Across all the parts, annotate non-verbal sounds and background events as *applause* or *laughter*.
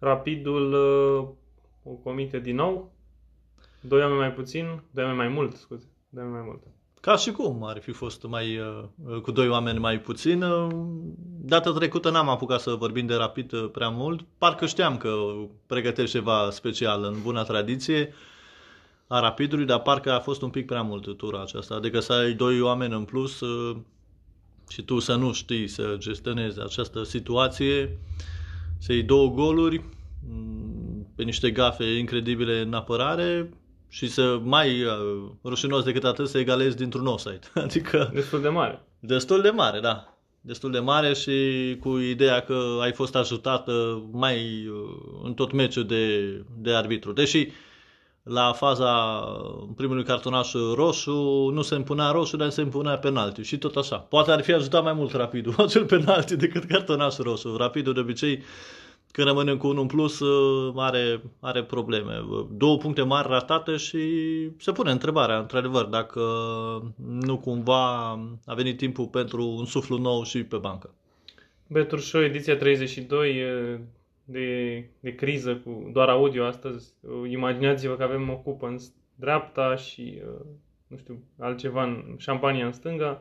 Rapidul uh, o comite din nou. Doi oameni mai puțin, doi oameni mai mult, scuze. Doi oameni mai mult. Ca și cum ar fi fost mai, uh, cu doi oameni mai puțin. Uh, data trecută n-am apucat să vorbim de rapid uh, prea mult. Parcă știam că pregătești ceva special în bună tradiție a rapidului, dar parcă a fost un pic prea mult tura aceasta. Adică să ai doi oameni în plus și tu să nu știi să gestionezi această situație, să iei două goluri mm, pe niște gafe incredibile în apărare, și să mai uh, rușinos decât atât să egalezi dintr-un offside. *laughs* Adică... Destul de mare. Destul de mare, da. Destul de mare și cu ideea că ai fost ajutată mai uh, în tot meciul de, de arbitru. Deși la faza primului cartonaș roșu nu se împunea roșu, dar se împunea penalti și tot așa. Poate ar fi ajutat mai mult rapidul *laughs* acel penalti decât cartonașul roșu. Rapidul de obicei când rămânem cu unul în plus, uh, are, are probleme. Două puncte mari ratate și se pune întrebarea, într-adevăr, dacă nu cumva a venit timpul pentru un suflu nou și pe bancă. Betur Show, ediția 32 de, de criză cu doar audio astăzi. Imaginați-vă că avem o cupă în dreapta și nu știu, altceva în șampania în stânga.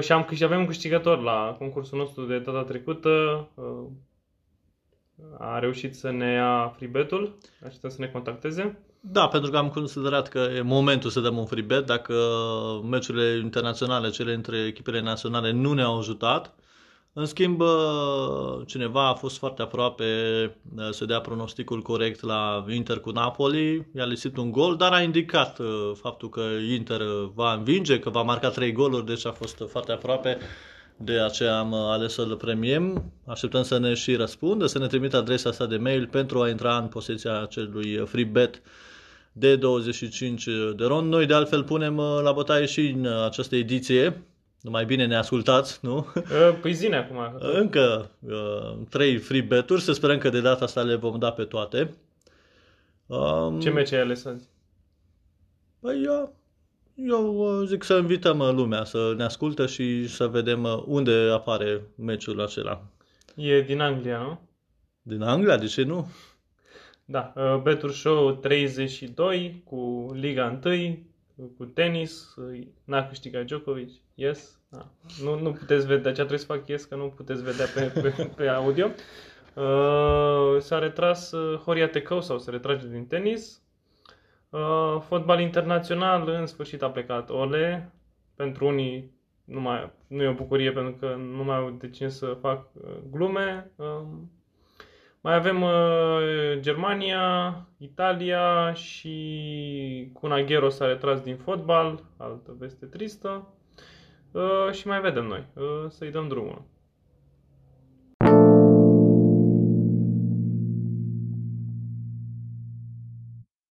Și am, și avem un câștigător la concursul nostru de data trecută a reușit să ne ia freebetul, așteptăm să ne contacteze. Da, pentru că am considerat că e momentul să dăm un freebet dacă meciurile internaționale, cele între echipele naționale nu ne-au ajutat. În schimb, cineva a fost foarte aproape să dea pronosticul corect la Inter cu Napoli, i-a lipsit un gol, dar a indicat uh, faptul că Inter va învinge, că va marca trei goluri, deci a fost foarte aproape de aceea am ales să-l premiem. Așteptăm să ne și răspundă, să ne trimită adresa sa de mail pentru a intra în posesia acelui free bet de 25 de ron. Noi de altfel punem uh, la bătaie și în această ediție, mai bine ne ascultați, nu? Uh, păi zine acum. Încă uh, trei free beturi, să sperăm că de data asta le vom da pe toate. Um, Ce meci ai ales azi? Păi eu eu uh, zic să invităm uh, lumea să ne ascultă și să vedem uh, unde apare meciul acela. E din Anglia, nu? Din Anglia? De ce nu? Da, Betur Show 32 cu Liga 1, cu tenis, n-a câștigat Djokovic, yes. Da. Nu, nu puteți vedea, ce trebuie să fac yes, că nu puteți vedea pe, pe, pe audio. Uh, s-a retras Horia Tecău sau se retrage din tenis. Uh, fotbal internațional, în sfârșit a plecat Ole. Pentru unii nu, mai, nu e o bucurie pentru că nu mai au de cine să fac uh, glume. Uh, mai avem uh, Germania, Italia și Cunaghero s-a retras din fotbal, altă veste tristă. Uh, și mai vedem noi, uh, să-i dăm drumul.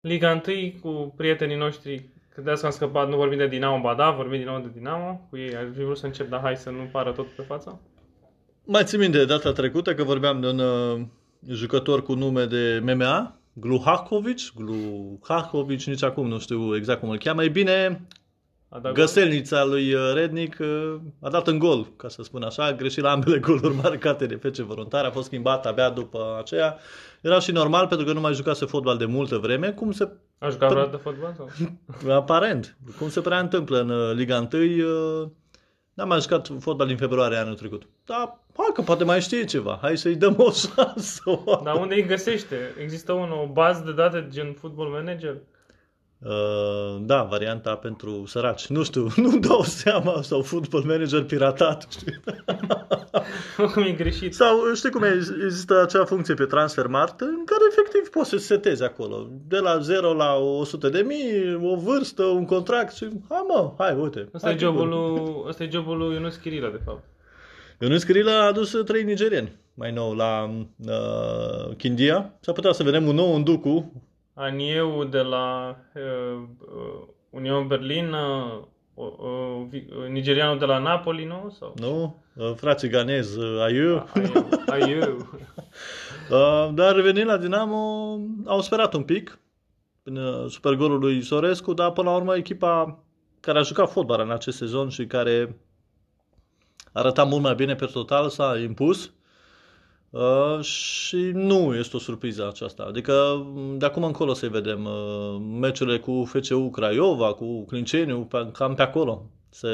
Liga 1 cu prietenii noștri, credeți că am scăpat, nu vorbim de Dinamo, ba da, vorbim din nou de Dinamo, cu ei, aș fi vrut să încep, dar hai să nu pară tot pe față. Mai țin minte data trecută că vorbeam de un uh, jucător cu nume de MMA, Gluhakovic, Gluhakovic, nici acum nu știu exact cum îl cheamă. E bine, Găselnița lui uh, Rednic uh, a dat în gol, ca să spun așa, a greșit la ambele *laughs* goluri marcate de FC Voluntari, a fost schimbat abia după aceea. Era și normal pentru că nu mai jucase fotbal de multă vreme, cum se... A jucat vreodată fotbal? Sau? *laughs* Aparent, cum se prea întâmplă în uh, Liga 1, N-am mai jucat fotbal din februarie anul trecut. Dar, hai că poate mai știe ceva. Hai să-i dăm o șansă. Dar unde îi găsește? Există un, o bază de date gen Football Manager? Uh, da, varianta pentru săraci. Nu știu, *laughs* nu dau seama, sau football manager piratat, știi? *laughs* Cum e greșit. Sau știi cum e, există acea funcție pe Transfermarkt în care efectiv poți să setezi acolo. De la 0 la 100 de mii, o vârstă, un contract și hai mă, hai, uite. Asta e jobul lui, asta e jobul lui Ionuț Chirila, de fapt. Ionuț Chirila a adus trei nigerieni mai nou la uh, Chindia. S-ar putea să vedem un nou Unducu, Anieu de la uh, uh Union Berlin, uh, uh, nigerianul de la Napoli, nu? Sau? Nu, uh, frații ganez, uh, Aiu. *laughs* Aiu. uh, dar revenind la Dinamo, au sperat un pic prin uh, supergolul lui Sorescu, dar până la urmă echipa care a jucat fotbal în acest sezon și care arăta mult mai bine pe total s-a impus Uh, și nu este o surpriză aceasta. Adică de acum încolo să vedem uh, meciurile cu FCU Craiova, cu Clinceniu, pe, cam pe acolo. Se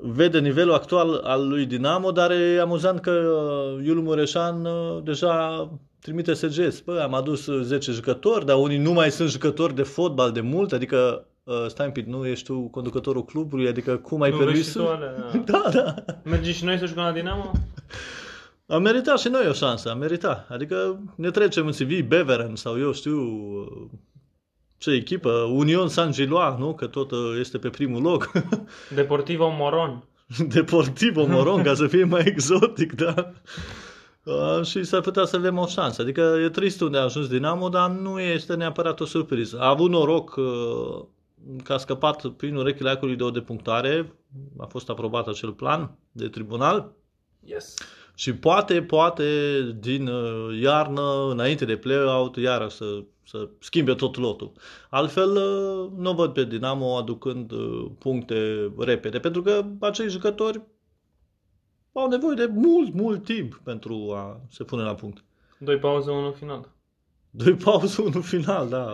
vede nivelul actual al lui Dinamo, dar e amuzant că uh, Iul Mureșan uh, deja trimite SGS. Bă, am adus 10 jucători, dar unii nu mai sunt jucători de fotbal de mult, adică uh, stai un pic, nu ești tu conducătorul clubului, adică cum ai Nu permis vezi și tu alea, Da, da. Mergi și noi să jucăm la Dinamo? *laughs* Am meritat și noi o șansă, am meritat. Adică ne trecem în CV Beveren sau eu știu uh, ce echipă, Union San Giloa, nu? Că tot uh, este pe primul loc. *laughs* Deportivo Moron. *laughs* Deportivo Moron, ca să fie mai exotic, da? Uh, și s-ar putea să avem o șansă. Adică e trist unde a ajuns Dinamo, dar nu este neapărat o surpriză. A avut noroc uh, că a scăpat prin urechile acului de o depunctare. A fost aprobat acel plan de tribunal. Yes. Și poate, poate din uh, iarnă, înainte de play-out, iară să, să schimbe tot lotul. Altfel, uh, nu văd pe Dinamo aducând uh, puncte repede, pentru că acei jucători au nevoie de mult, mult timp pentru a se pune la punct. Doi pauze, unul final. Doi pauză, unul final, da.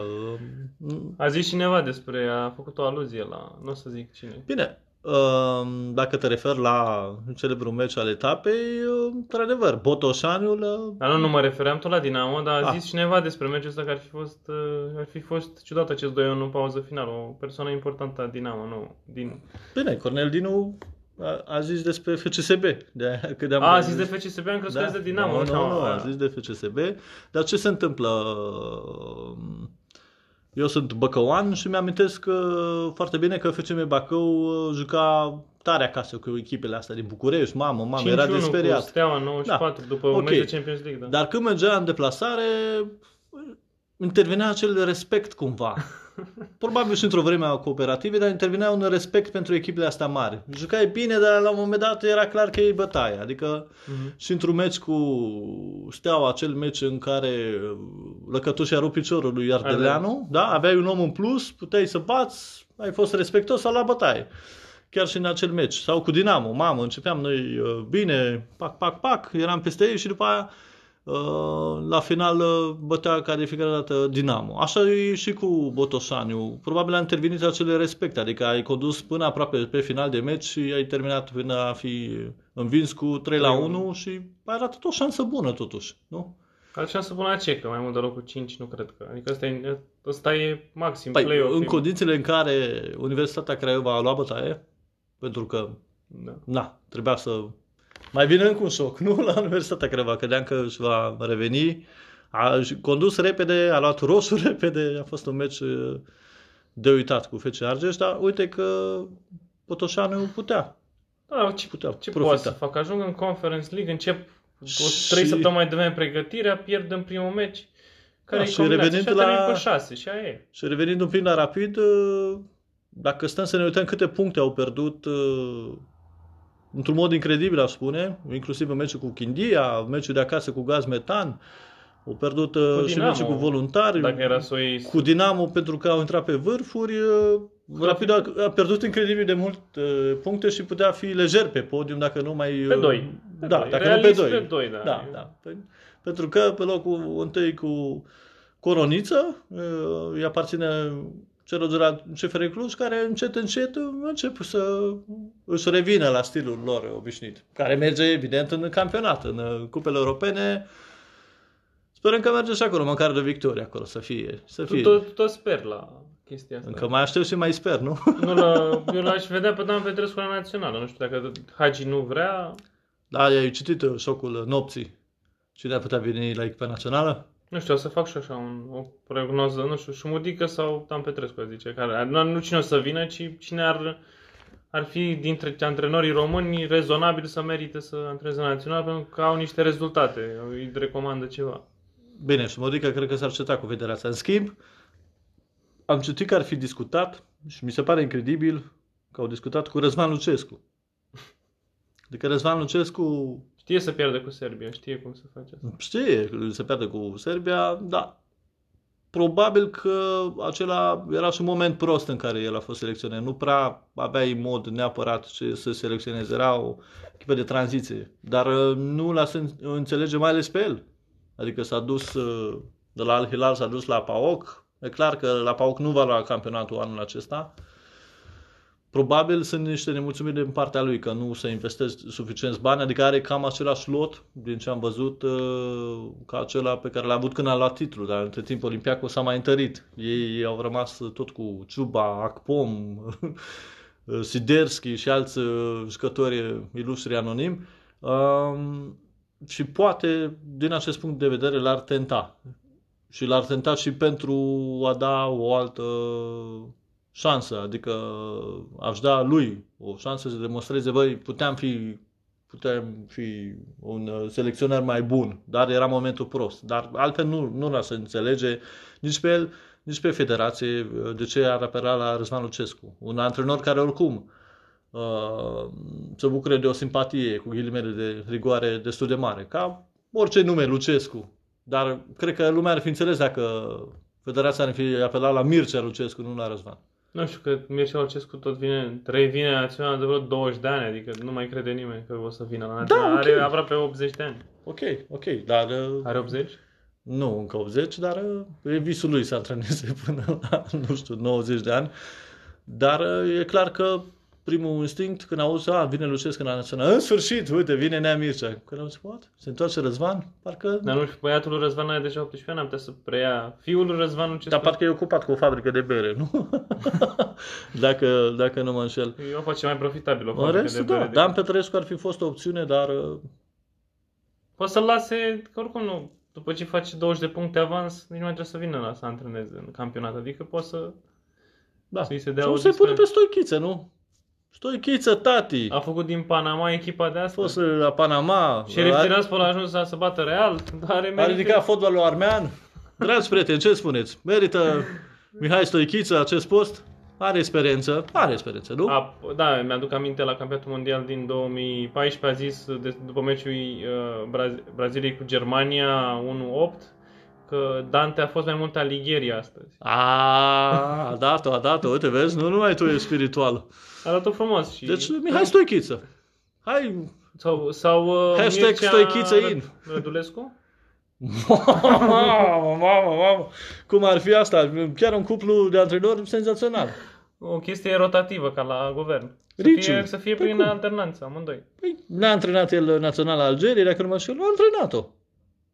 Uh, A zis cineva despre, a făcut o aluzie la, nu o să zic cine. Bine, uh, dacă te referi la celebrul meci al etapei, uh, într-adevăr, Botoșaniul uh, Dar nu, nu mă refeream tot la Dinamo, dar a Ah. zis cineva despre meciul ăsta că ar fi fost, uh, ar fi fost ciudat acest 2-1 pauză finală. O persoană importantă a Dinamo, nu, din... Bine, Cornel Dinu a, a zis despre FCSB. De aia credeam A, că- a zis de FCSB, am crezut că zis de Dinamo. Da. Nu, nu, nu, Da. a zis de FCSB. Dar ce se întâmplă? Eu sunt băcăuan și mi-amintesc uh, foarte bine că FCM Bacău uh, juca tare acasă cu echipele astea din București. Mamă, mamă, era 5-1 cu disperiat. Steaua 94 după Ok. un meci de Champions League, da. Dar când mergea în deplasare, intervenea acel respect cumva. *laughs* Probabil și într-o vreme a cooperativei, dar intervenea un respect pentru echipele astea mari. Jucai bine, dar la un moment dat era clar că e bătaie. Adică Mhm. și într-un meci cu Steaua, acel meci în care uh, Lăcătuș a rupt piciorul lui Ardeleanu, da? aveai un om în plus, puteai să bați, ai fost respectos sau la bătaie. Chiar și în acel meci. Sau cu Dinamo, mamă, începeam noi uh, bine, pac, pac, pac, eram peste ei și după aia uh, la final uh, bătea ca de fiecare dată Dinamo. Așa e și cu Botoșaniu. Probabil a intervenit acele respect, adică ai condus până aproape pe final de meci și ai terminat până a fi învins cu 3 la 1 și ai arătat o șansă bună totuși, nu? Altceva să pun la ce, că mai mult de locul 5 nu cred că. Adică ăsta e, ăsta e maxim Păi, play-off. în e- condițiile în care Universitatea Craiova a luat bătaie, pentru că Da. na, trebuia să mai vină încă un șoc, *laughs* nu? La Universitatea Craiova, credeam că își va reveni. A și condus repede, a luat roșu *laughs* repede, a fost un meci uh, de uitat cu FC Argeș, dar uite că Potoșanu putea, Da, ce, putea ce profita. poate să fac? Ajung în Conference League, încep o Și- trei săptămâni mai devreme pregătirea, pierd în primul meci. Care Da, e și combinația? revenind și a la- terminat pe 6 și aia e. Și revenind un pic la rapid, uh, dacă stăm să ne uităm câte puncte au pierdut uh, într-un mod incredibil, aș spune, inclusiv în meciul cu Chindia, meciul de acasă cu gaz metan, au pierdut uh, Cu și Dinamo, meciul cu voluntari, Dacă era să o iei... cu Dinamo pentru că au intrat pe vârfuri, uh, Rapid a, a pierdut incredibil de mult uh, puncte și putea fi lejer pe podium dacă nu mai... Pe uh, doi. Pe Da, doi. dacă Realist nu pe doi. pe doi, da. Da, da. Pe- Pentru că pe locul întâi cu Coroniță uh, îi aparține celor de la CFR Cluj, care încet, încet uh, încep să își revină la stilul lor obișnuit, care merge evident în campionat, în uh, cupele europene. Sperăm că merge și acolo, măcar de victorie acolo, să fie. Să Tu fie. tot, tot sper la chestia asta. Încă mai aștept și mai sper, nu? Nu la, eu l-aș vedea pe Dan Petrescu la națională. Nu știu dacă Hagi nu vrea. Da, ai citit uh, șocul nopții. Cine ar putea veni la echipa națională? Nu știu, o să fac și așa un, o prognoză, nu știu, Șumudică sau Dan Petrescu, aș zice. Care, nu, nu cine o să vină, ci cine ar, ar fi dintre antrenorii români rezonabil să merite să antreneze la național pentru că au niște rezultate. Îi recomandă ceva. Bine, și Modica cred că s-ar ceta cu federația. În schimb, am citit că ar fi discutat și mi se pare incredibil că au discutat cu Răzvan Lucescu. Adică Răzvan Lucescu Știe să pierde cu Serbia, știe cum să face asta. știe că se pierde cu Serbia, da. probabil că acela era și un moment prost în care el a fost selecționat. Nu prea avea mod neapărat ce să selecționeze. Era o echipă de tranziție. Dar uh, nu l-a să înțelege mai ales pe el. Adică s-a dus uh, de la Al-Hilal, s-a dus la PAOK. E clar că la PAOK nu va lua campionatul anul acesta. Probabil sunt niște nemulțumiri din partea lui că nu se investesc suficienți bani, adică are cam același lot din ce am văzut uh, ca acela pe care l-a avut când a luat titlul, dar între timp Olimpiacul s-a mai întărit. Ei au rămas tot cu Ciuba, Acpom, *laughs* Siderski și alți uh, jucători ilustri anonimi um, și poate din acest punct de vedere l-ar tenta și l-ar tenta și pentru a da o altă șansă, adică aș da lui o șansă să demonstreze, băi, puteam fi, puteam fi un selecționer mai bun, dar era momentul prost. Dar altfel nu, nu l să înțelege nici pe el, nici pe federație de ce ar apela la Răzvan Lucescu. Un antrenor care oricum uh, se bucură de o simpatie cu ghilimele de rigoare destul de mare, ca orice nume Lucescu. Dar cred că lumea ar fi înțeles dacă federația ar fi apelat la Mircea Lucescu, nu la Răzvan. Nu știu, că Mircea Olcescu tot vine, trei vine național de vreo 20 de ani, adică nu mai crede nimeni că o să vină la național. Da, okay. Are aproape 80 de ani. Ok, ok, dar... Uh, Are 80? Nu, încă 80, dar uh, e visul lui să antreneze *laughs* până la, nu știu, 90 de ani. Dar uh, e clar că primul instinct când auzi, a, vine Lucescu la național, în sfârșit, uite, vine Nea Mircea. Când auzi, what? Se întoarce Răzvan? Parcă... Dar nu știu, băiatul lui Răzvan are deja 18 ani, am putea să preia fiul lui Răzvan Lucescu. Dar parcă e ocupat cu o fabrică de bere, nu? *laughs* dacă, dacă nu mă înșel. Eu o face mai profitabil o fabrică rest, de bere. Da, de... Dan Petrescu ar fi fost o opțiune, dar... Uh, Poți să-l lase, că oricum nu, după ce face 20 de puncte avans, nici nu mai trebuie să vină la să antreneze în campionat. Adică poți să... Da. Să-i se dea Sau să-i pune pe stoichiță, nu? Stoichiță, tati. A făcut din Panama echipa de asta. Fost la Panama. Și Tiraspol a ajuns să bată Real. Dar are a ridicat fotbalul armean. Dragi prieteni, ce spuneți? Merită Mihai Stoichiță acest post? Are experiență, are experiență, nu? A, da, mi-aduc aminte la campionatul mondial din 2014 a zis de, după meciul uh, Braz- Braziliei cu Germania 1-8 că Dante a fost mai mult Alighieri astăzi. A, a dat-o, a dat-o, uite, vezi, nu numai tu e spiritual. A dat-o frumos. Și... Deci, Mihai Stoichiță. Hai, sau, sau uh, Hashtag Mircea Stoichiță in. Rădulescu? mamă, mamă, mamă. Cum ar fi asta? Chiar un cuplu de antrenori senzațional. O chestie rotativă, ca la guvern. Să Riciu. fie, să fie prin alternanță, amândoi. Păi, n-a antrenat el naționala Algeriei, dacă nu mă știu, a antrenat-o.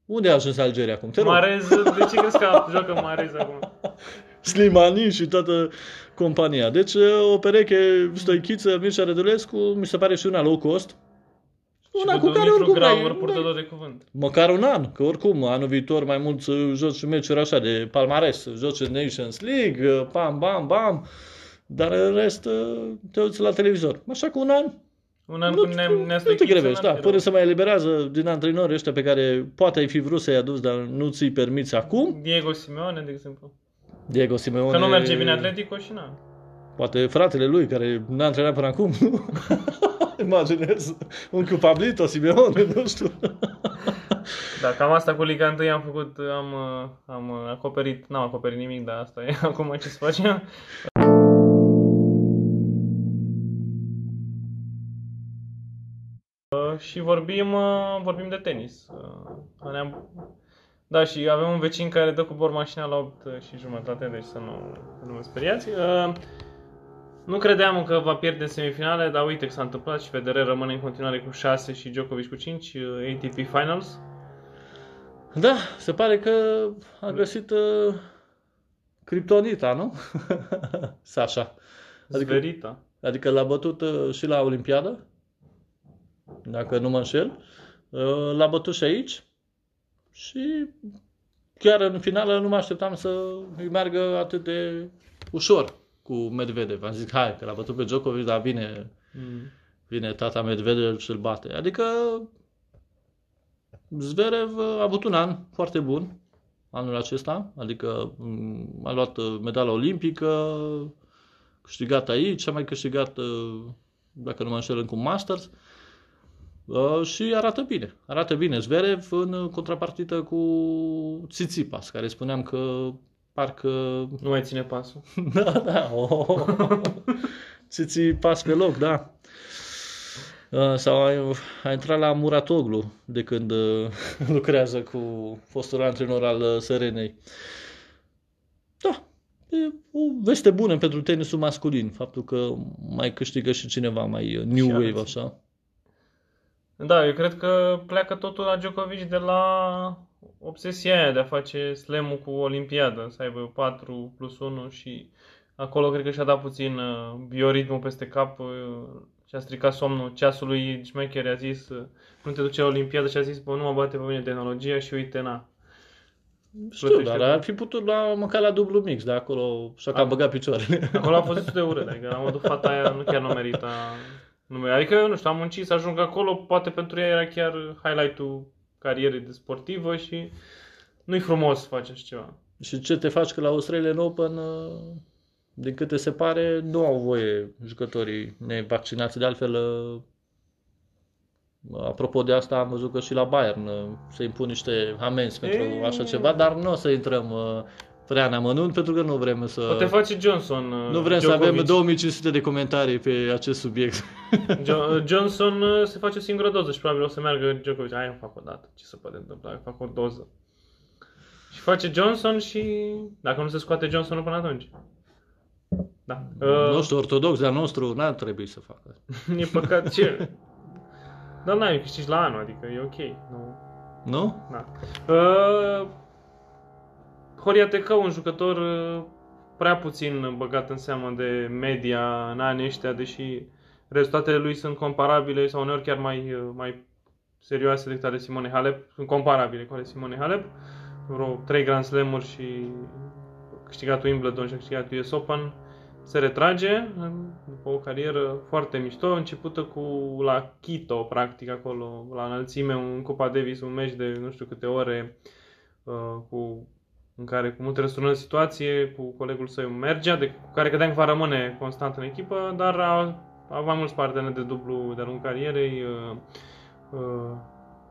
Unde a ajuns Algeria acum? Te rog. Marez, de ce crezi că joacă Marez acum? *laughs* Slimani și toată compania. Deci o pereche stoichiță, Mircea Rădulescu, mi se pare și una low cost. Una și cu care oricum Grauer, purtător de cuvânt. Măcar un an, că oricum anul viitor mai mult joci meciuri așa de palmares, joci în Nations League, pam, bam, bam, dar în rest te uiți la televizor. Așa cu un an, un an nu, când ne, ne Nu te grevești, da, până să mai eliberează din antrenorii ăștia pe care poate ai fi vrut să-i adus, dar nu ți-i permiți acum. Diego Simeone, de exemplu. Diego Simeone... Că nu merge bine Atletico și na. Poate fratele lui, care n-a antrenat până acum, nu? *laughs* Imaginez un Pablito, Simeone, nu știu. *laughs* Da, cam asta cu Liga 1 am făcut, am, am acoperit, n-am acoperit nimic, dar asta e *laughs* acum ce să facem. și vorbim, vorbim de tenis. Ne-am da, și avem un vecin care dă cu bor mașina la 8 și jumătate, deci să nu, să nu vă speriați. Uh, nu credeam că va pierde în semifinale, dar uite că s-a întâmplat și Federer rămâne în continuare cu 6 și Djokovic cu 5, uh, ATP Finals. Da, se pare că a găsit uh, criptonita, nu? *laughs* Sasha. Adică, Zverita. Adică l-a bătut uh, și la Olimpiadă, dacă nu mă înșel. Uh, l-a bătut și aici și chiar în finală nu mă așteptam să îi meargă atât de ușor cu Medvedev. Am zis, hai, că l-a bătut pe Djokovic, dar vine, mm. vine tata Medvedev și îl bate. Adică Zverev a avut un an foarte bun anul acesta, adică mm, a luat medala olimpică, câștigat aici, a mai câștigat, dacă nu mă înșel, cu Masters. Uh, și arată bine. Arată bine Zverev în contrapartidă cu Tsitsipas, care spuneam că parcă... *laughs* Nu mai ține pasul. *laughs* da, da, oh. *laughs* ți ții pas pe loc, da. Uh, sau a, a intrat la Muratoglu de când uh, lucrează cu fostul antrenor al uh, Serenei. Da, e o veste bună pentru tenisul masculin, faptul că mai câștigă și cineva mai uh, new Și wave, alții. așa. Da, eu cred că pleacă totul la Djokovic de la obsesia aia de a face slam cu Olimpiadă, să aibă 4 plus 1 și acolo cred că și-a dat puțin uh, bioritmul peste cap uh, și a stricat somnul ceasului șmecher, a zis uh, nu te duce la Olimpiadă și a zis bă, nu mă bate pe mine tehnologia și uite, na. Știu, Plătește dar ar fi putut la măcar la dublu mix, de acolo și-a cam Am- băgat picioarele. Acolo a fost *laughs* destul de urât, adică la modul fata aia nu chiar nu merita. Nu merita. Adică, nu știu, am muncit să ajung acolo, poate pentru ea era chiar highlight-ul carierei de sportivă și nu-i frumos să faci așa ceva. Și ce te faci că la Australian Open, uh, din câte se pare, nu au voie jucătorii nevaccinați. De altfel, uh, apropo de asta, am văzut că și la Bayern uh, se impun niște amenzi pentru Ei. așa ceva, dar nu o să intrăm uh, prea în amănunt pentru că nu vrem să... Poate face Johnson. uh, Nu vrem să Djokovic. avem 2500 de comentarii pe acest subiect. *laughs* Jo- Johnson uh, se face o singură doză și probabil o să meargă Djokovic. Hai, îmi fac o dată. Ce se poate întâmpla? Îmi fac o doză. Și face Johnson și... Dacă nu se scoate Johnson până atunci. Da. Uh, Nu știu, ortodox de-al nostru n-ar trebui să facă. *laughs* E păcat ce... Dar n-ai câștigi la anul, adică e ok. Nu, Nu? na. Uh, Horia Tecă, un jucător uh, prea puțin băgat în seamă de media în anii ăștia, deși rezultatele lui sunt comparabile sau uneori chiar mai, uh, mai serioase decât ale Simone Halep. Sunt comparabile cu ale Simone Halep. Vreo 3 Grand Slam-uri și a câștigat Wimbledon și a câștigat US Open. Se retrage după o carieră foarte mișto, începută cu la Quito, practic, acolo, la înălțime, un Copa Davis, un meci de nu știu câte ore, uh, cu, în care cu multe răsturnări de situație, cu colegul său Mergea, de, cu care credeam că va rămâne constant în echipă, dar a, a avut mai mulți parteneri de dublu de-a lungul carierei, uh, uh,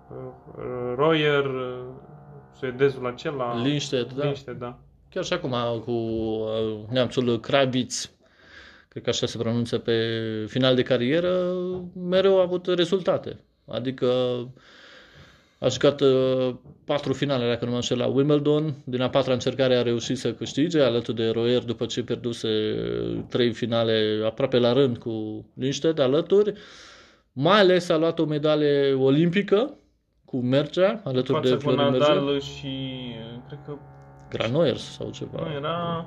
uh, Royer, uh, suedezul acela, Lindstedt, da. Lindstedt, da. Chiar și acum cu uh, neamțul Kravitz, cred că așa se pronunță pe final de carieră, mereu a avut rezultate. Adică a jucat uh, patru finale, dacă nu mă înșel, la Wimbledon. Din a patra încercare a reușit să câștige, alături de Royer, după ce pierduse uh, trei finale aproape la rând cu Lindstedt alături. Mai ales a luat o medalie olimpică cu Mergea, alături de Față cu Florin Mergea. Nadal și uh, cred că Granollers sau ceva. nu era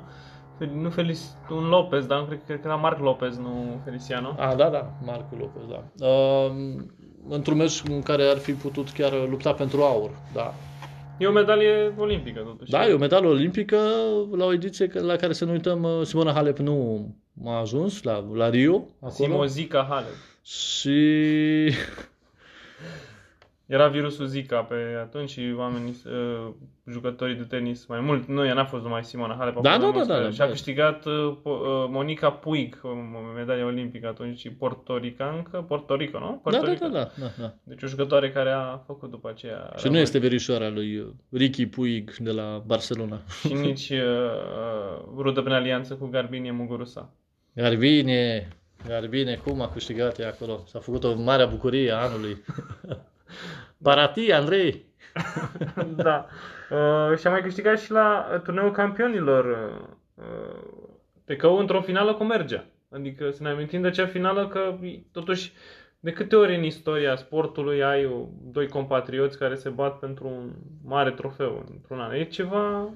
nu Felic, un Lopez, dar cred, cred că era Marc Lopez, nu Feliciano. A, da, da, Marco Lopez, da. Uh, într-un meci în care ar fi putut chiar lupta pentru aur, da. E o medalie olimpică, totuși. Da, e o medalie olimpică la o ediție că- la care să nu uităm, uh, Simona Halep nu a ajuns la, la Rio, acolo. Simozica Halep. Și *laughs* Era virusul Zika pe atunci și oamenii, uh, jucătorii de tenis mai mult. Nu, ea n-a fost numai Simona Halep. a Da, fost da, mai da, mulți da, care- da, Și a da. câștigat uh, Po- uh, Monica Puig, o medalie olimpică atunci și portoricancă, Porto Rico, nu? da, Porto da, Rico. da, da, da, da. Deci o jucătoare care a făcut după aceea. Și nu este verișoara lui uh, Ricky Puig de la Barcelona. Și nici uh, uh, rudă prin alianță cu Garbinie Muguruza. Garbine, Garbine, cum a câștigat ea acolo? S-a făcut o mare bucurie a anului. *laughs* Parati, Andrei! *laughs* da. Uh, și a mai câștigat și la uh, turneul campionilor. Uh, uh, Tecău într-o finală cu Mergea. Adică să ne amintim de acea finală că totuși de câte ori în istoria sportului ai o, doi compatrioți care se bat pentru un mare trofeu într-un an. E ceva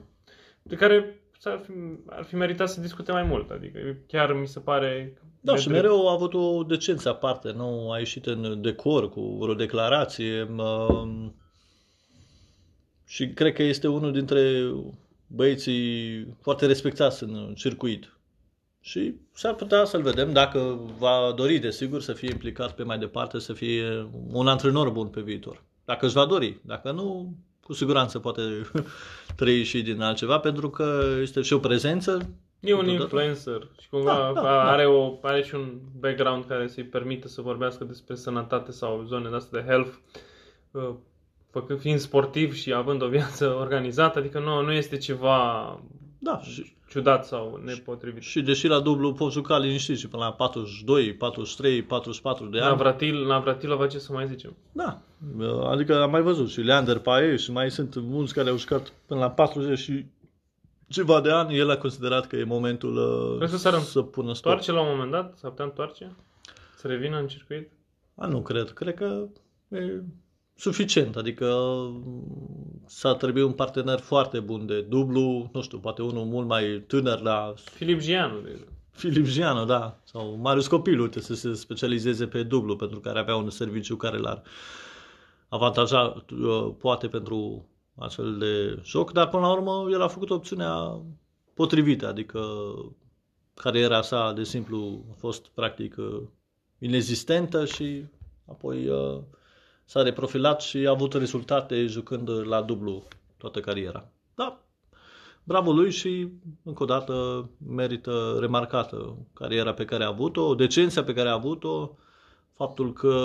de care ar fi, ar fi meritat să discute mai mult. Adică chiar mi se pare Da, de și drept. mereu a avut o decență aparte, nu a ieșit în decor cu vreo declarație. um, Și cred că este unul dintre băieții foarte respectați în circuit. Și s-ar putea să-l vedem, dacă va dori, desigur, să fie implicat pe mai departe, să fie un antrenor bun pe viitor. Dacă își va dori. Dacă nu, cu siguranță poate trăi și din altceva, pentru că este și o prezență E un Totodată. influencer și cumva Da, da, da. are, o, are și un background care să-i permită să vorbească despre sănătate sau zone de astea de health, uh, făcând, fiind sportiv și având o viață *laughs* organizată, adică nu, nu este ceva Da, și, ciudat sau nepotrivit. și deși la dublu poți juca liniștit și până la 42, 43, 44 de ani. Navratil, Navratilova, ce să mai zicem? Da, adică am mai văzut și Leander Pae și mai sunt mulți care au jucat până la 40 și ceva de ani, el a considerat că e momentul uh, Crezi că s-ar să pună stop. Întoarce la un moment dat? S-ar putea întoarce? Să revină în circuit? A, nu cred. Cred că e suficient. Adică s-a trebuit un partener foarte bun de dublu, nu știu, poate unul mult mai tânăr la Filip Gianu, de exemplu. Filip Gianu, da, sau Marius Copil, uite, să se specializeze pe dublu, pentru care avea un serviciu care l-ar avantaja, uh, poate, pentru astfel de joc, dar până la urmă el a făcut opțiunea potrivită, adică cariera sa, de simplu, a fost practic uh, inexistentă și apoi uh, s-a reprofilat și a avut rezultate jucând la dublu toată cariera. Da, bravo lui și încă o dată merită remarcată cariera pe care a avut-o, decența pe care a avut-o, faptul că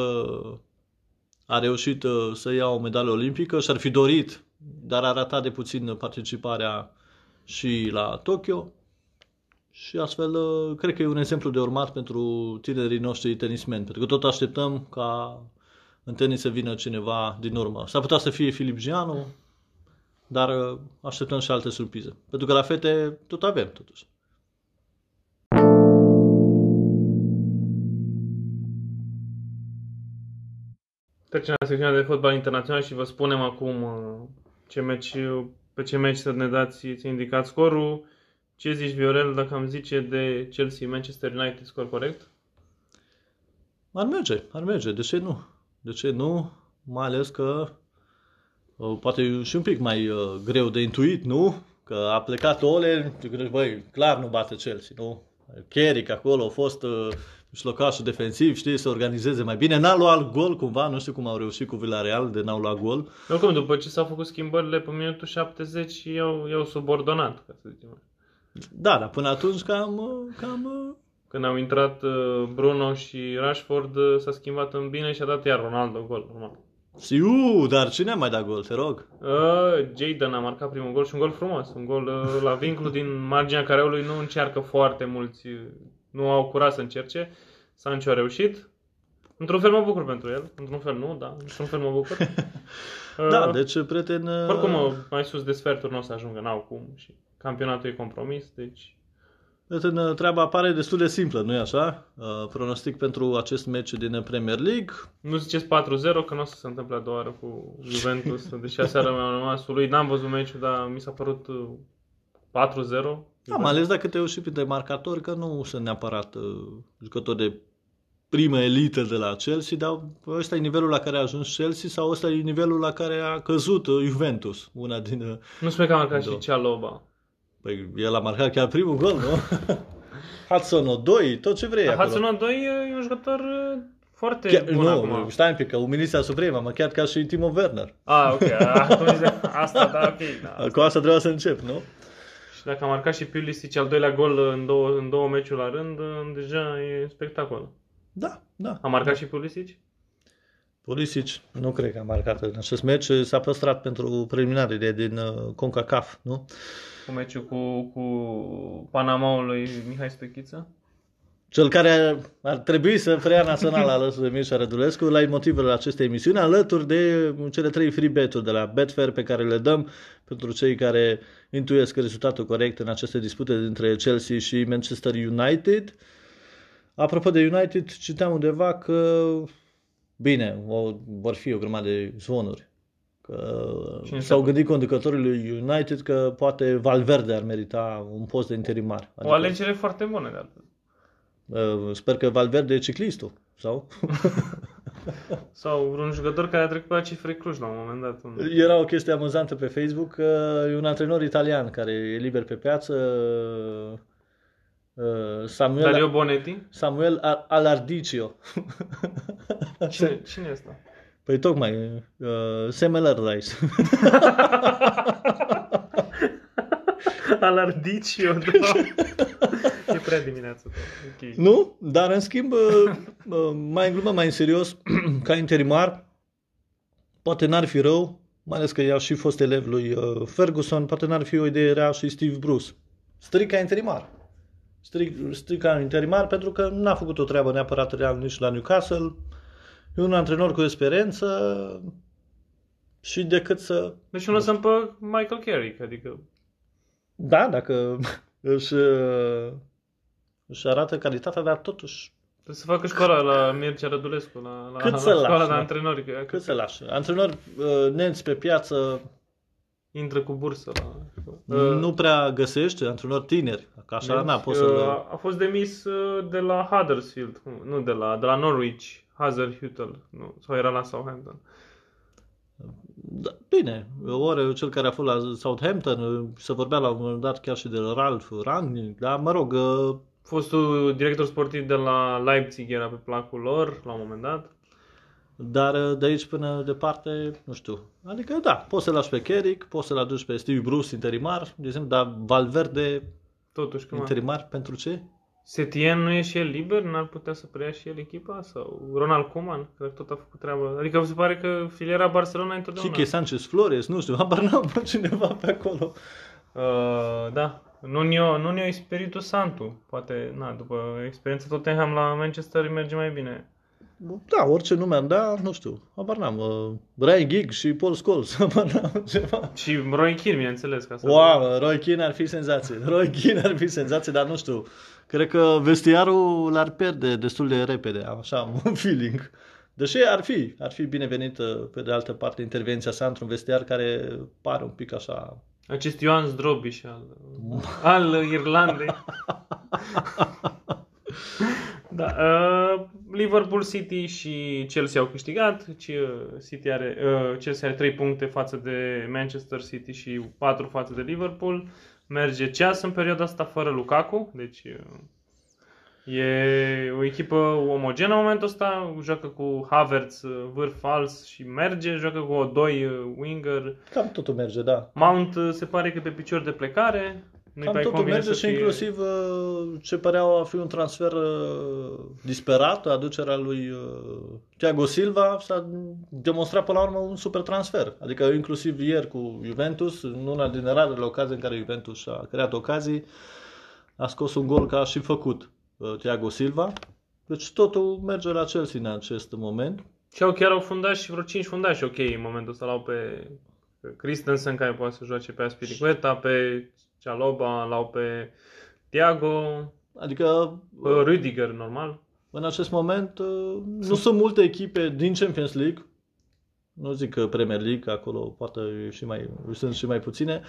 a reușit uh, să ia o medalie olimpică și ar fi dorit, dar a ratat de puțin participarea și la Tokyo. Și astfel, uh, cred că e un exemplu de urmat pentru tinerii noștri tenismeni, pentru că tot așteptăm ca în tenis să vină cineva din urmă. S-ar putea să fie Filip Gianu, dar uh, așteptăm și alte surprize. Pentru că la fete tot avem, totuși. Trecem la secțiunea de fotbal internațional și vă spunem acum uh, ce meci, pe ce meci să ne dați, ți indicat scorul. Ce zici, Viorel, dacă am zice de Chelsea-Manchester United, scor corect? Ar merge, ar merge. De ce nu? De ce nu? Mai ales că uh, poate e și un pic mai uh, greu de intuit, nu? Că a plecat Ole, tu crezi, băi, clar nu bate Chelsea, nu? Carrick acolo a fost uh, mijlocașul defensiv, știi, să organizeze mai bine. N-a luat gol cumva, nu știu cum au reușit cu Villarreal de n-au luat gol. Oricum, după ce s-au făcut schimbările pe minutul 70, i-au, i-au subordonat, ca să zicem. Da, dar până atunci cam, uh, cam uh, Când au intrat uh, Bruno și Rashford, uh, s-a schimbat în bine și a dat iar Ronaldo gol, normal. Siu, dar cine a mai dat gol, te rog? Uh, Jadon a marcat primul gol și un gol frumos, un gol uh, la vinclu *laughs* din marginea careului, nu încearcă foarte mulți, uh, nu au curaj să încerce. Sancho a reușit. Într-un fel mă bucur pentru el, într-un fel nu, da, într-un fel mă bucur. *laughs* Uh, Da, deci, prieten... uh, Oricum, uh, mai sus de sferturi nu o să ajungă, n-au cum și campionatul e compromis, deci Prieten, uh, treaba pare destul de simplă, nu-i așa? Uh, pronostic pentru acest meci din Premier League. nu ziceți 4-0 că nu o să se întâmple a doua oară cu Juventus, *laughs* deși aseară mi-am rămas lui, n-am văzut meciul, dar mi s-a părut uh, 4-0. Da, mai ales dacă te uiți și printre marcatori, că nu sunt neapărat uh, jucători de primă elită de la Chelsea, dar ăsta e nivelul la care a ajuns Chelsea sau ăsta e nivelul la care a căzut uh, Juventus, una din... uh, Nu spune că a marcat Da. și Cealoba. Păi el a marcat chiar primul gol, nu? *laughs* Hudson 2, tot ce vrei acolo. Hudson 2 e un jucător uh, foarte Chiar, bun nu, acum. stai un pic, că umiliția supremă, mă chiar ca și Timo Werner. Ah, ok, *laughs* atunci asta, da, ok. Da. Cu asta trebuia să încep, nu? Și dacă a marcat și Pulisic al doilea gol în două, în două meciuri la rând, uh, deja e spectacol. Da, da. A marcat și Pulisic? Pulisic, nu cred că a marcat în acest meci, s-a păstrat pentru preliminarele din uh, CONCACAF, nu? Cu meciul cu, cu Panamaul lui Mihai Stoichiță? Cel care ar trebui să preia național alături de Mircea Rădulescu la motivele acestei emisiuni, alături de cele trei free bet-uri de la Betfair pe care le dăm pentru cei care intuiesc rezultatul corect în aceste dispute dintre Chelsea și Manchester United. Apropo de United, citeam undeva că, bine, o, vor fi o grămadă de zvonuri. Că Cine s-au se- gândit conducătorii lui United că poate Valverde ar merita un post de interimar. O alegere foarte bună, de altfel. Uh, Sper că Valverde e ciclistul, sau? *laughs* Sau vreun jucător care a trecut la cifre Cluj la un moment dat. Un... Era o chestie amuzantă pe Facebook, că e un antrenor italian care e liber pe piață, uh, Samuel, Dario Bonetti? Samuel Al- Alardicio. Cine, cine e ăsta? Păi tocmai, uh, Semeler Rice. *laughs* Alardicio, da. e prea dimineață. Ok. nu? Dar în schimb, uh, uh, mai în glumă, mai în serios, *clears throat* ca interimar, poate n-ar fi rău, mai ales că ea și fost elev lui uh, Ferguson, poate n-ar fi o idee rea și Steve Bruce. strict ca interimar. Strict, strict ca interimar pentru că n-a făcut o treabă neapărat real nici la Newcastle. E un antrenor cu experiență și decât să... Deci o lăsăm pe Michael Carrick, adică... Da, dacă *laughs* își, își arată calitatea, dar totuși Trebuie să facă școala la Mircea Rădulescu, la, la, Cât la să școala lași, de da? antrenori. Că, cât să lași. Antrenori uh, nenți pe piață Intră cu bursă la... nu prea găsești, antrenori tineri. Că așa, Deci, na, poți să... uh, A fost demis uh, de la Huddersfield, nu de la, de la Norwich, Hazelhüttel, nu, sau era la Southampton. Da, bine, ori cel care a fost la Southampton, se vorbea la un moment dat chiar și de Ralph Rangnick, dar mă rog, uh, Fostul director sportiv de la Leipzig era pe placul lor la un moment dat. Dar uh, de aici până departe, nu știu. Adică da, poți să-l lași pe Carrick, poți să-l aduci pe Steve Bruce interimar, de exemplu, dar Valverde Totuși, cum interimar pentru ce? Setien nu e și el liber? N-ar putea să preia și el echipa? Sau Ronald Koeman, care tot a făcut treaba. Adică se pare că filiera Barcelona e Și întotdeauna. Che Sanchez Flores, nu știu, habar n-am pe cineva pe acolo. Uh, da. Nuno, Nuno Espiritu Santu. Poate, na, după experiența Tottenham la Manchester îi merge mai bine. Da, orice nume am da, nu știu, habar n-am. Uh, Ryan Giggs și Paul Scholes, *laughs* habar n-am ceva. Și Roy Keane, bineînțeles. Ca să Wow, Roy Keane ar fi senzație. *laughs* Roy Keane ar fi senzație, dar nu știu. Cred că vestiarul l-ar pierde destul de repede, am așa am un *laughs* feeling. Deși ar fi, ar fi binevenită pe de altă parte intervenția sa într-un vestiar care pare un pic așa... Acest Ioan Zdrobiș al, al Irlandei. *laughs* da, uh, Liverpool City și Chelsea au câștigat. Ci, uh, City are, uh, Chelsea are 3 puncte față de Manchester City și 4 față de Liverpool. Merge ceas în perioada asta fără Lukaku, deci uh, e o echipă omogenă în momentul ăsta. Joacă cu Havertz uh, vârf fals și merge, joacă cu o 2 winger. Cam totul merge, da. Mount uh, se pare că pe picior de plecare. Nu-i Cam prea totul convine merge să și fie- inclusiv uh, ce păreau a fi un transfer uh, disperat, aducerea lui uh, Thiago Silva s-a demonstrat până la urmă un super transfer. Adică inclusiv ieri cu Juventus, în una din rarele ocazii în care Juventus a creat ocazii, a scos un gol ca și făcut uh, Thiago Silva. Deci totul merge la Chelsea în acest moment. Și au chiar au fundași, vreo 5 fundași ok în momentul ăsta. L-au pe pe Christensen care poate să joace pe Aspiricueta, pe Cialoba, l-au pe Thiago, Adică pe Rüdiger, normal. În acest moment uh, nu sunt multe echipe din Champions League, nu zic că Premier League, acolo poate e și mai, sunt și mai puține,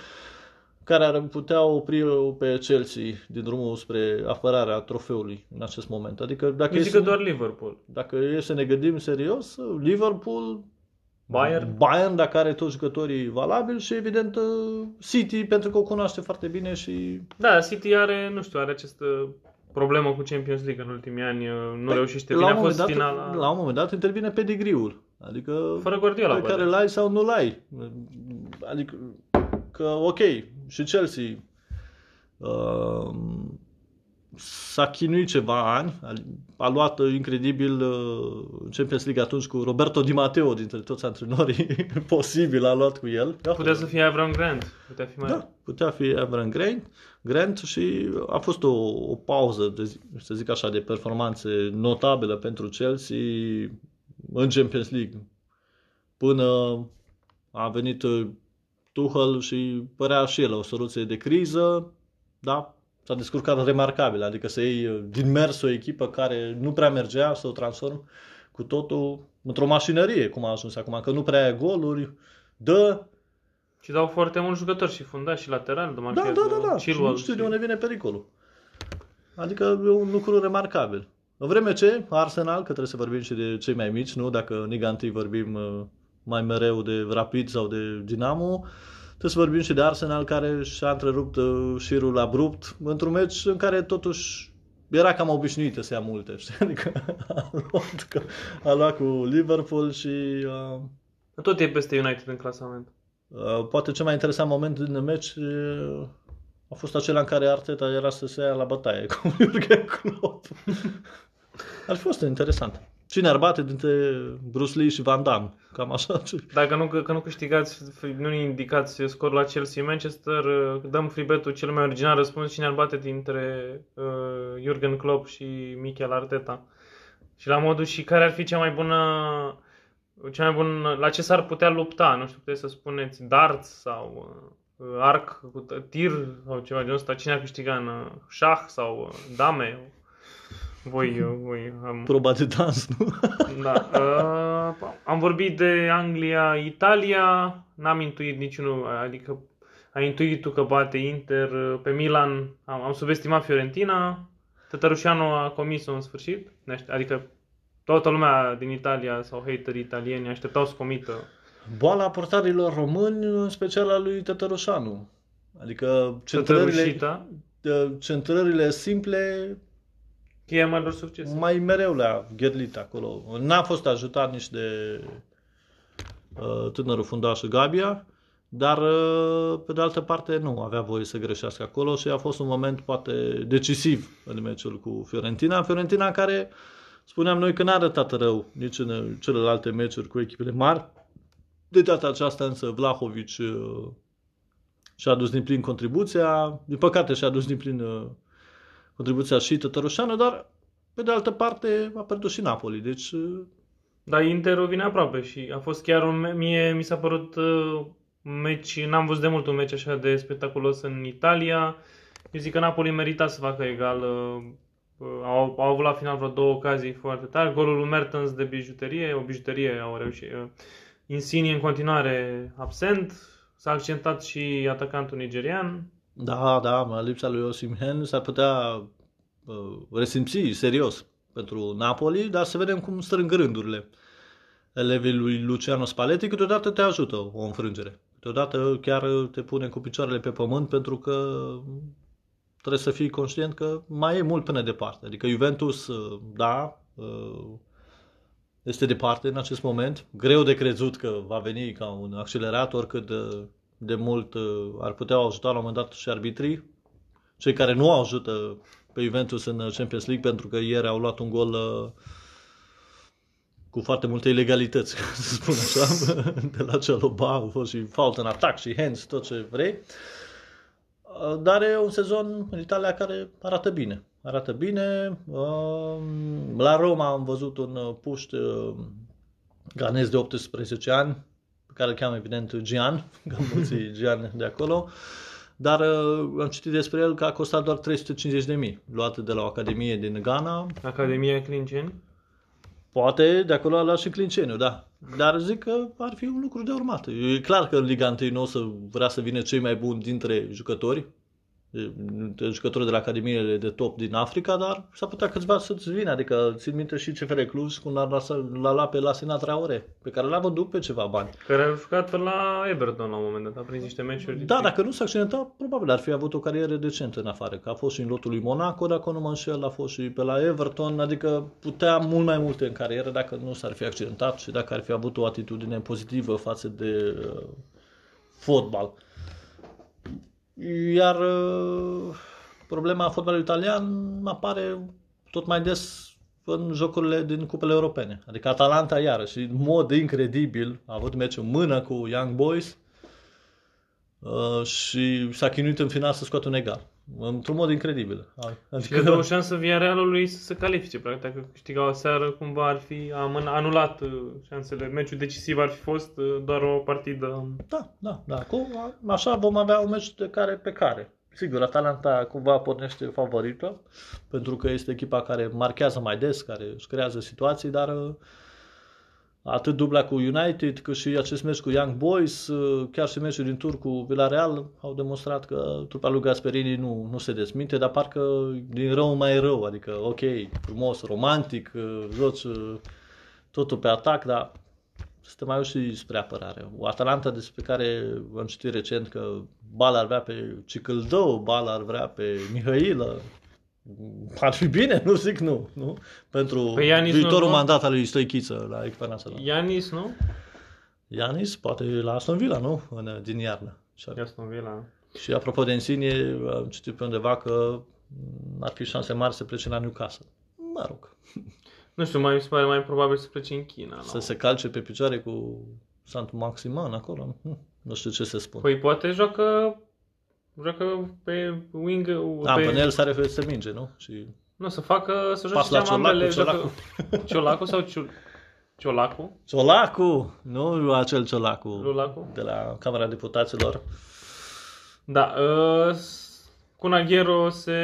care ar putea opri pe Chelsea din drumul spre apărarea trofeului în acest moment. Adică dacă Eu e, zic că să, doar Liverpool. dacă e să ne gândim serios, Liverpool, Bayern. Bayern dacă are toți jucătorii valabili și evident uh, City pentru că o cunoaște foarte bine și Da, City are, nu știu, are această problemă cu Champions League în ultimii ani. Nu Păi, reușește la bine. un A moment fost dat, finala la un moment dat intervine pedigriul. Adică fără Guardiola. pe poate. care l-ai sau nu l-ai. Adică că ok, și Chelsea uh, s-a chinuit ceva ani, a, a luat uh, incredibil uh, Champions League atunci cu Roberto Di Matteo dintre toți antrenorii *laughs* posibil a luat cu el. Putea să fie Avram Grant. Putea fi mai... Da, putea fi Avram Grant, Grant și a fost o, o pauză, de, zi- să zic așa, de performanțe notabilă pentru Chelsea în Champions League. Până a venit uh, Tuchel și părea și el o soluție de criză, da, s-a descurcat remarcabil, adică să iei uh, din mers o echipă care nu prea mergea, să o transform cu totul într-o mașinărie, cum a ajuns acum, că nu prea ai goluri, dă, Și dau foarte mulți jucători și fundași și laterali. De da, da, da, da. Și nu știu de unde vine pericolul. Adică e un lucru remarcabil. În vreme ce Arsenal, că trebuie să vorbim și de cei mai mici, nu? Dacă în Liga 1 vorbim uh, mai mereu de Rapid sau de Dinamo, trebuie să vorbim și de Arsenal care și-a întrerupt uh, șirul abrupt într-un meci în care totuși era cam obișnuită să ia multe, *laughs* știi? Adică a luat, că- a luat cu Liverpool și uh, Tot e peste United în clasament. Uh, Poate cel mai interesant moment din meci uh, a fost acela în care Arteta era să se ia la bătaie *laughs* cu Jurgen Klopp. Ar fi fost interesant. Cine ar bate dintre Bruce Lee și Van Damme? Cam așa. Dacă nu, că nu câștigați, nu indicați scorul la Chelsea-Manchester, dăm freebetul cel mai original răspuns cine ar bate dintre uh, Jurgen Klopp și Mikel Arteta. Și la modul și care ar fi cea mai bună cea mai bună, la ce s-ar putea lupta, nu știu, puteți să spuneți darts sau uh, arc, tir sau ceva genul ăsta, cine ar câștiga în uh, șah sau uh, dame, voi, voi am... Proba de dans, nu? *laughs* Da. Uh, am vorbit de Anglia, Italia, n-am intuit niciunul, adică ai intuit tu că bate Inter, pe Milan am, am subestimat Fiorentina, Tătărușanu a comis-o în sfârșit, adică toată lumea din Italia sau haterii italieni așteptau să comită. Boala portarilor români, în special a lui Tătărușanu. Adică centrările, centrările simple Cheia mai succes. Mai mereu le-a gherlit acolo. N-a fost ajutat nici de uh, tânărul fundaș Gabia, dar uh, pe de altă parte nu avea voie să greșească acolo și a fost un moment poate decisiv în meciul cu Fiorentina. Fiorentina care spuneam noi că n-a arătat rău nici în celelalte meciuri cu echipele mari. De data aceasta însă Vlahovic uh, și-a dus din plin contribuția. Din păcate și-a dus din plin uh, contribuția și Tătărușană, dar pe de altă parte a pierdut și Napoli, deci... Uh, da, Inter vine aproape și a fost chiar un... Mie mi s-a părut uh, un meci, n-am văzut de mult un meci așa de spectaculos în Italia. Eu zic că Napoli merita să facă egal. Uh, au, au avut la final vreo două ocazii foarte tari. Golul lui Mertens de bijuterie, o bijuterie au reușit. Insigne în continuare absent. S-a accentat și atacantul nigerian. Da, da, lipsa lui Osimhen s-ar putea uh, resimți serios pentru Napoli, dar să vedem cum strâng rândurile. Elevii lui Luciano Spalletti câteodată te ajută o înfrângere. Câteodată chiar te pune cu picioarele pe pământ pentru că trebuie să fii conștient că mai e mult până departe. Adică Juventus, uh, da, uh, este departe în acest moment. Greu de crezut că va veni ca un accelerator cât uh, de mult uh, ar putea ajuta la un moment dat și arbitrii, cei care nu ajută pe Juventus în Champions League pentru că ieri au luat un gol uh, cu foarte multe ilegalități, *laughs* să spun așa, *laughs* de la Celoba, au fost și fault în atac și hands, tot ce vrei. Uh, dar e un sezon în Italia care arată bine. Arată bine. La Roma am văzut un puști ganez de 18 ani, care îl cheamă evident Gian, *laughs* că mulți *laughs* Gian de acolo, dar uh, am citit despre el că a costat doar 350 de mii, luat de la o academie din Ghana. Academia Clinceni? Poate, de acolo a luat și Clinceniu, da. Dar zic că ar fi un lucru de urmat. E clar că în Liga 1 nu o să vrea să vină cei mai buni dintre jucători, jucători de la Academiile de top din Africa, dar s-ar putea câțiva să-ți vină. Adică țin minte și CFR Cluj cu l-a luat pe la Sinatra Ore, pe care l-a vândut pe ceva bani. Care a jucat la Everton la un moment dat, a prins niște meciuri. Da, dacă nu s-a accidentat, probabil ar fi avut o carieră decentă în afară. Că a fost și în lotul lui Monaco, dacă nu mă înșel, a fost și pe la Everton, adică putea mult mai multe în carieră dacă nu s-ar fi accidentat și dacă ar fi avut o atitudine pozitivă față de uh, fotbal. Iar uh, problema fotbalului italian apare tot mai des în jocurile din cupele europene. Adică Atalanta iarăși, în mod incredibil, a avut meciul mână cu Young Boys uh, și s-a chinuit în final să scoată un egal. Într-un mod incredibil. Adică... Și dă o șansă Realului să se califice. Practic, dacă câștiga o seară, cumva ar fi am anulat uh, șansele. Meciul decisiv ar fi fost uh, doar o partidă. Da, da, da. Acum, așa vom avea un meci de care pe care. Sigur, Atalanta cumva pornește favorită, pentru că este echipa care marchează mai des, care își creează situații, dar uh, atât dubla cu United, cât și acest meci cu Young Boys, uh, chiar și meciul din tur cu Villarreal au demonstrat că trupa lui Gasperini nu, nu se desminte, dar parcă din rău mai e rău, adică ok, frumos, romantic, uh, joci uh, totul pe atac, dar să mai și spre apărare. O Atalanta despre care am citit recent că Bala ar vrea pe Cicâldău, Bala ar vrea pe Mihailă, ar fi bine, nu zic nu, nu? Pentru păi Ianis viitorul nu, mandat al lui Stoichiță la echipa națională. Ianis, nu? Ianis, poate la Aston Villa, nu? În, din iarnă. Aston Villa. Și apropo de Insigne, am citit pe undeva că ar fi șanse mari să plece la Newcastle. Mă rog, *laughs* Nu știu, mai mi se pare mai probabil să plece în China. să nu? se calce pe picioare cu Sant Maximan acolo. Hm, Nu știu ce să spun. Păi poate joacă, joacă pe wing, da, pe, pe el s-are ferit să minge, nu? Și nu, să facă, să Pas joace la geam ambele. Ciolacu, joacă- Ciolacu sau Ciu, Ciolacu? Ciolacu! Nu acel Ciolacu Lulacu? de la Camera Deputaților. Da, uh, Cunaghero se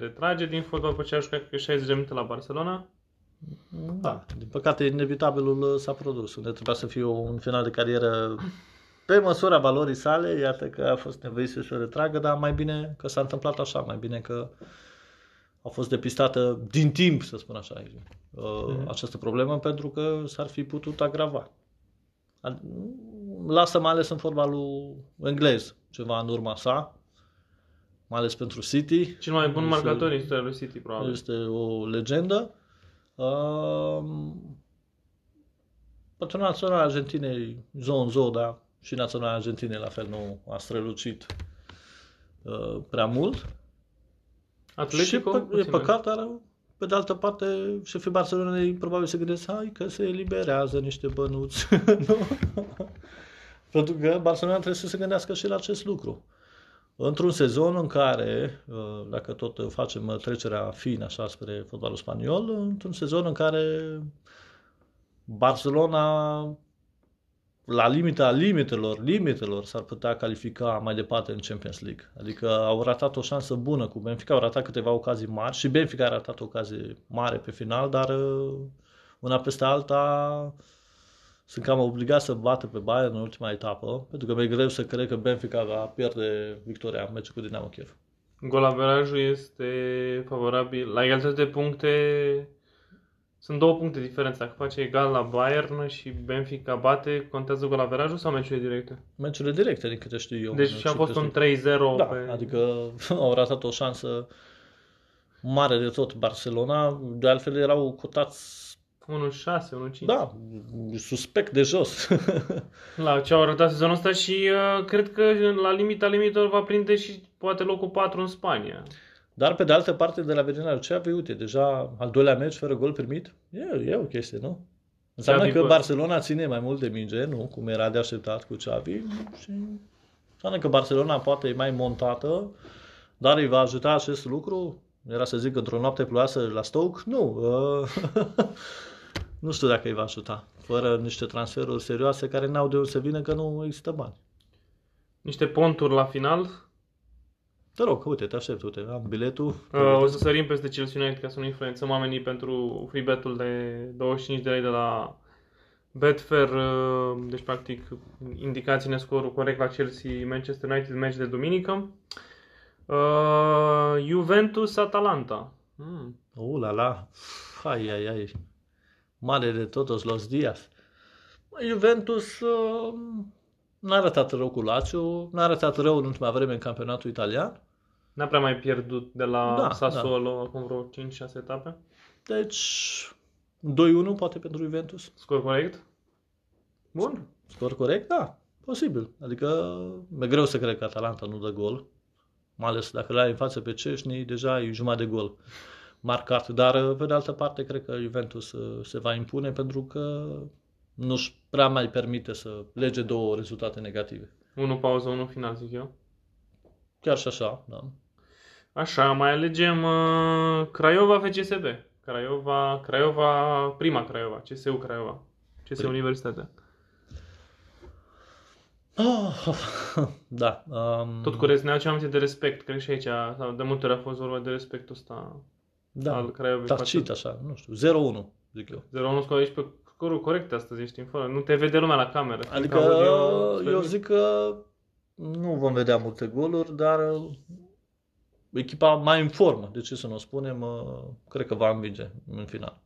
retrage din fotbal după ce a jucat cred că 60 de minute la Barcelona. Da, din păcate inevitabilul uh, s-a produs, unde trebuia să fie un final de carieră pe măsura valorii sale, iată că a fost nevoit să se retragă, dar mai bine că s-a întâmplat așa, mai bine că a fost depistată din timp, să spun așa, uh, Mhm. această problemă, pentru că s-ar fi putut agrava. Ad- Lasă mai ales în fotbalul englez, ceva în urma sa, mai ales pentru City. Cel mai bun Este- marcator în istoria lui City, probabil. este o legendă. Um, Patrionul național Argentinei, Zon Zoda și național Argentinei la fel nu a strălucit uh, prea mult. Atletico, și pă- e puțin mai- păcat, dar pe de altă parte șefii Barcelonei probabil se gândesc, hai că se eliberează niște bănuți. *laughs* nu? Pentru că Barcelona trebuie să se gândească și la acest lucru. Într-un sezon în care, uh, dacă tot facem trecerea fină așa spre fotbalul spaniol, într-un sezon în care Barcelona la limita limitelor, limitelor s-ar putea califica mai departe în Champions League. Adică au ratat o șansă bună cu Benfica, au ratat câteva ocazii mari și Benfica a ratat o ocazie mare pe final, dar uh, una peste alta sunt cam obligat să bată pe Bayern în ultima etapă, pentru că mi-e greu să cred că Benfica va pierde victoria în meciul cu Dinamo Kiev. Golaverajul este favorabil. La egalitate de puncte sunt două puncte diferență. Dacă face egal la Bayern și Benfica bate, contează golaverajul sau meciurile directe? Meciurile directe, din câte știu eu. Deci în și a fost un Champions 3-0 League. Da, pe... adică *laughs* au ratat o șansă mare de tot Barcelona, de altfel erau cotați 1-6, 1-5. Da, suspect de jos. *laughs* La ce au arătat sezonul ăsta și uh, cred că la limita limitelor va prinde și poate locul 4 în Spania. Dar pe de altă parte, de la Virginia Luceavi, uite, deja al doilea meci fără gol primit, e, e o chestie, nu? Înseamnă Xavi că bă- Barcelona ține mai mult de minge, nu? Cum era de așteptat cu Xavi. Și înseamnă că Barcelona poate e mai montată, dar îi va ajuta acest lucru? Era să zic într-o noapte ploioasă la Stoke? Nu. uh, *laughs* nu știu dacă îi va ajuta. Fără niște transferuri serioase care n-au de unde să vină că nu există bani. Niște ponturi la final. Te rog, uite, te aștept, uite, am biletul. Uh, o să sărim peste Chelsea United ca să nu influențăm oamenii pentru free bet-ul de 25 de lei de la Betfair. uh, Deci, practic, indicați-ne scorul corect la Chelsea Manchester United, meci de duminică. Uh, Juventus-Atalanta. Mm. Uh, la la, hai, ai, ai, mare de todos los días. Bă, Juventus uh, n-a arătat rău cu Lazio, n-a arătat rău în ultima vreme în campionatul italian. N-a prea mai pierdut de la Da, Sassuolo acum vreo 5-6 etape. Deci, 2-1 poate pentru Juventus. Scor corect? Bun. Scor corect? Da, posibil. Adică, e greu să cred că Atalanta nu dă gol. Mai ales dacă l-ai în față pe Ceșni, deja e jumătate de gol marcat. Dar, pe de altă parte, cred că Juventus uh, se va impune pentru că nu-și prea mai permite să lege două rezultate negative. 1 pauză, 1 final, zic eu. Chiar și așa, da. Așa, mai alegem uh, Craiova FCSB. Craiova, Craiova, prima Craiova, CSU Craiova. CSU Prim. Universitatea. Oh, *laughs* da. Um, Tot cu rest, ne aducem aminte de respect, cred că și aici, sau de multe ori a fost vorba de respectul ăsta da, al Craiovei. tacit așa, nu știu, 0-1, zic eu. 0-1 scor aici pe scorul corect astăzi, ești în fără. Nu te vede lumea la cameră. Adică Fiindcă aud eu, eu, zic că nu vom vedea multe goluri, dar uh, echipa mai în formă, de ce să nu o spunem, uh, cred că va învinge în final.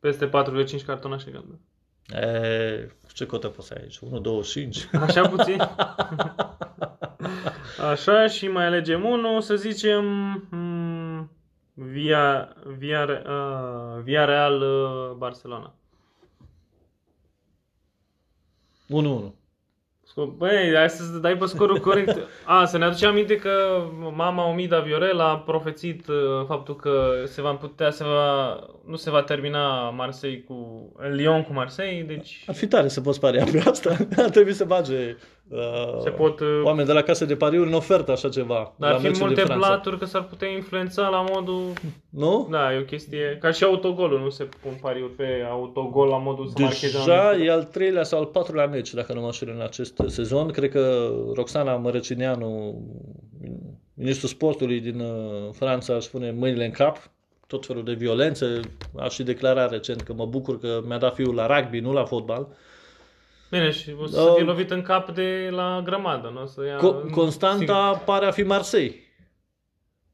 Peste 4,5 cartonașe galben. E, ce cotă poți să ai aici? 1, 2, 5? Așa puțin? Așa și mai alegem unul, să zicem mm, via, via, uh, via Real uh, Barcelona. 1-1. Băi, hai să dai pe scorul *laughs* corect. A, să ne aducem aminte că mama Omida Viorel a profețit uh, faptul că se va putea, se va, nu se va termina Marseille cu Lyon cu Marseille, deci Ar fi tare să poți paria pe asta. *laughs* Ar trebui să bage uh, se pot... uh, oameni de la case de pariuri în ofertă așa ceva. Dar la ar fi meciul multe din Franța. blaturi că s-ar putea influența la modul... Nu? Da, e o chestie... Ca și autogolul, nu se pun pariuri pe autogol la modul să marcheze Deja anumite- e al treilea sau al patrulea meci, dacă nu mă înșel, în acest sezon. Cred că Roxana Mărăcineanu, ministrul sportului din uh, Franța, își pune mâinile în cap tot felul de violențe. A și declarat recent că mă bucur că mi-a dat fiul la rugby, nu la fotbal. Bine, și o să Uh, fie lovit în cap de la grămadă, nu? O Să ia... Co- Constanta pare a fi Marseille.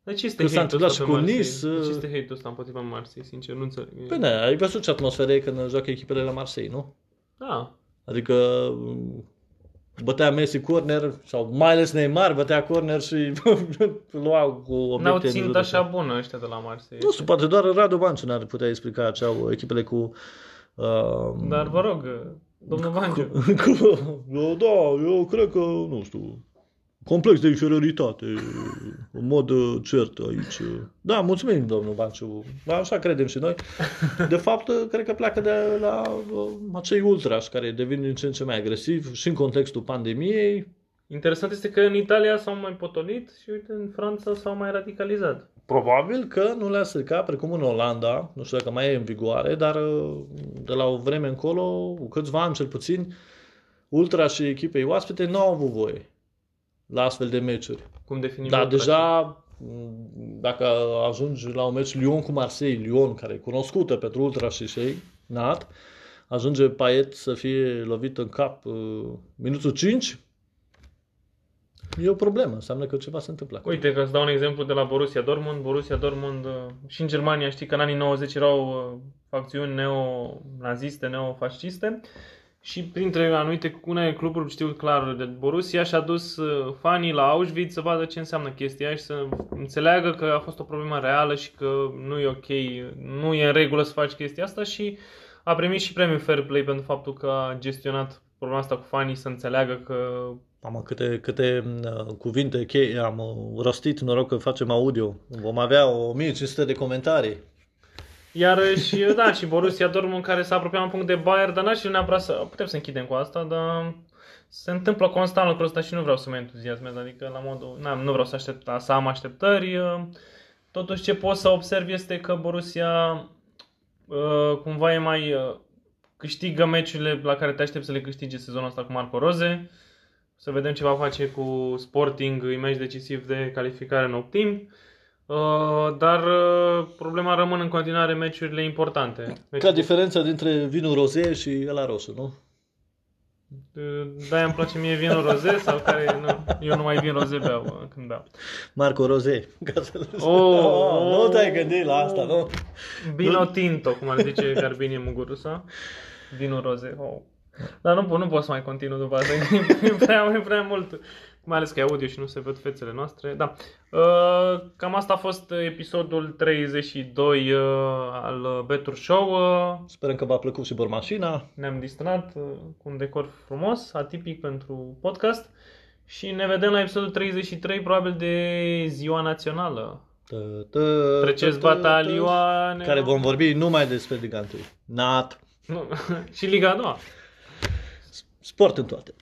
De ce este Că s-a hate-ul întâmplat ăsta și pe cu Marseille? Nice, De ce uh, este hate-ul ăsta împotriva Marseille? Sincer, nu înțeleg. Bine, ai văzut ce atmosferă e când joacă echipele la Marseille, nu? Da. Adică m, bătea Messi corner sau mai ales Neymar bătea corner și *laughs* lua cu N-au obiecte în ținut jur de așa tot. bună ăștia de la Marseille. Nu știu, poate doar Radu Banciu n-ar putea explica ce au echipele cu... Uh, Dar vă rog, domnul Bangiu. cu, eu, da, eu cred că, nu știu, complex de inferioritate, în mod uh, cert aici. Da, mulțumim, domnul Banciu. Așa credem și noi. De fapt, uh, cred că pleacă de la uh, acei ultrași care devin din ce în ce mai agresivi și în contextul pandemiei. Interesant este că în Italia s-au mai potolit și uite, în Franța s-au mai radicalizat. Probabil că nu le-a stricat, precum în Olanda, nu știu dacă mai e în vigoare, dar uh, de la o vreme încolo, cu câțiva ani cel puțin, ultra și echipei oaspete nu au avut voie la astfel de meciuri. Cum definim Dar ultra deja, m, dacă ajungi la un meci Lyon cu Marseille, Lyon, care e cunoscută pentru ultra și cei, nat, ajunge Payet să fie lovit în cap uh, minutul 5, e o problemă, înseamnă că ceva se întâmplă acolo. Uite că îți dau un exemplu de la Borussia Dortmund. Borussia Dortmund uh, și în Germania știi că în anii 90 erau uh, facțiuni neo-naziste, neo-fasciste și printre anumite unele cluburi știu clar de Borussia și-a dus uh, fanii la Auschwitz să vadă ce înseamnă chestia aia și să înțeleagă că a fost o problemă reală și că nu e ok, nu e în regulă să faci chestia asta și a primit și premiul Fair Play pentru faptul că a gestionat problema asta cu fanii să înțeleagă că Mamă, câte, câte uh, cuvinte cheie am uh, rostit, noroc că facem audio. Vom avea 1500 de comentarii. Iar și, da, și Borussia Dortmund care s-a apropiat un punct de Bayern, dar n-aș fi neapărat să... Putem să închidem cu asta, dar se întâmplă constant lucrul ăsta și nu vreau să mă entuziasmez, adică la modul... Na, nu vreau să, aștept, să am așteptări. Totuși ce pot să observ este că Borussia uh, cumva e mai... uh, câștigă meciurile la care te aștept să le câștige sezonul ăsta cu Marco Roze. Să vedem ce va face cu Sporting, imeci decisiv de calificare în optim. Uh, dar uh, problema rămân în continuare meciurile importante. Ca diferența dintre vinul roze și ăla roșu, nu? Uh, De-aia îmi place mie vinul roze sau care... Nu, eu nu mai vin roze beau uh, când beau. Marco Roze. Ca să Oh, oh, nu te-ai oh, gândit la asta, nu? Vino tinto, cum ar zice Garbine Mugurusa. Vinul roze. Oh. Dar nu, pot- nu pot să mai continu după asta. *laughs* E prea, e prea mult. Mai ales că e audio și nu se văd fețele noastre. Da. Uh, Cam asta a fost episodul 32 uh, al Betur Show. Uh, Sperăm că v-a plăcut și bormașina. Ne-am distrat uh, cu un decor frumos, atipic pentru podcast. Și ne vedem la episodul 33, probabil de ziua națională. Tă, tă, Treceți tă, tă, tă. batalioane. Care vom vorbi numai despre Liga 1. Nat. Nu. *laughs* și Liga a doua. Sport în toate.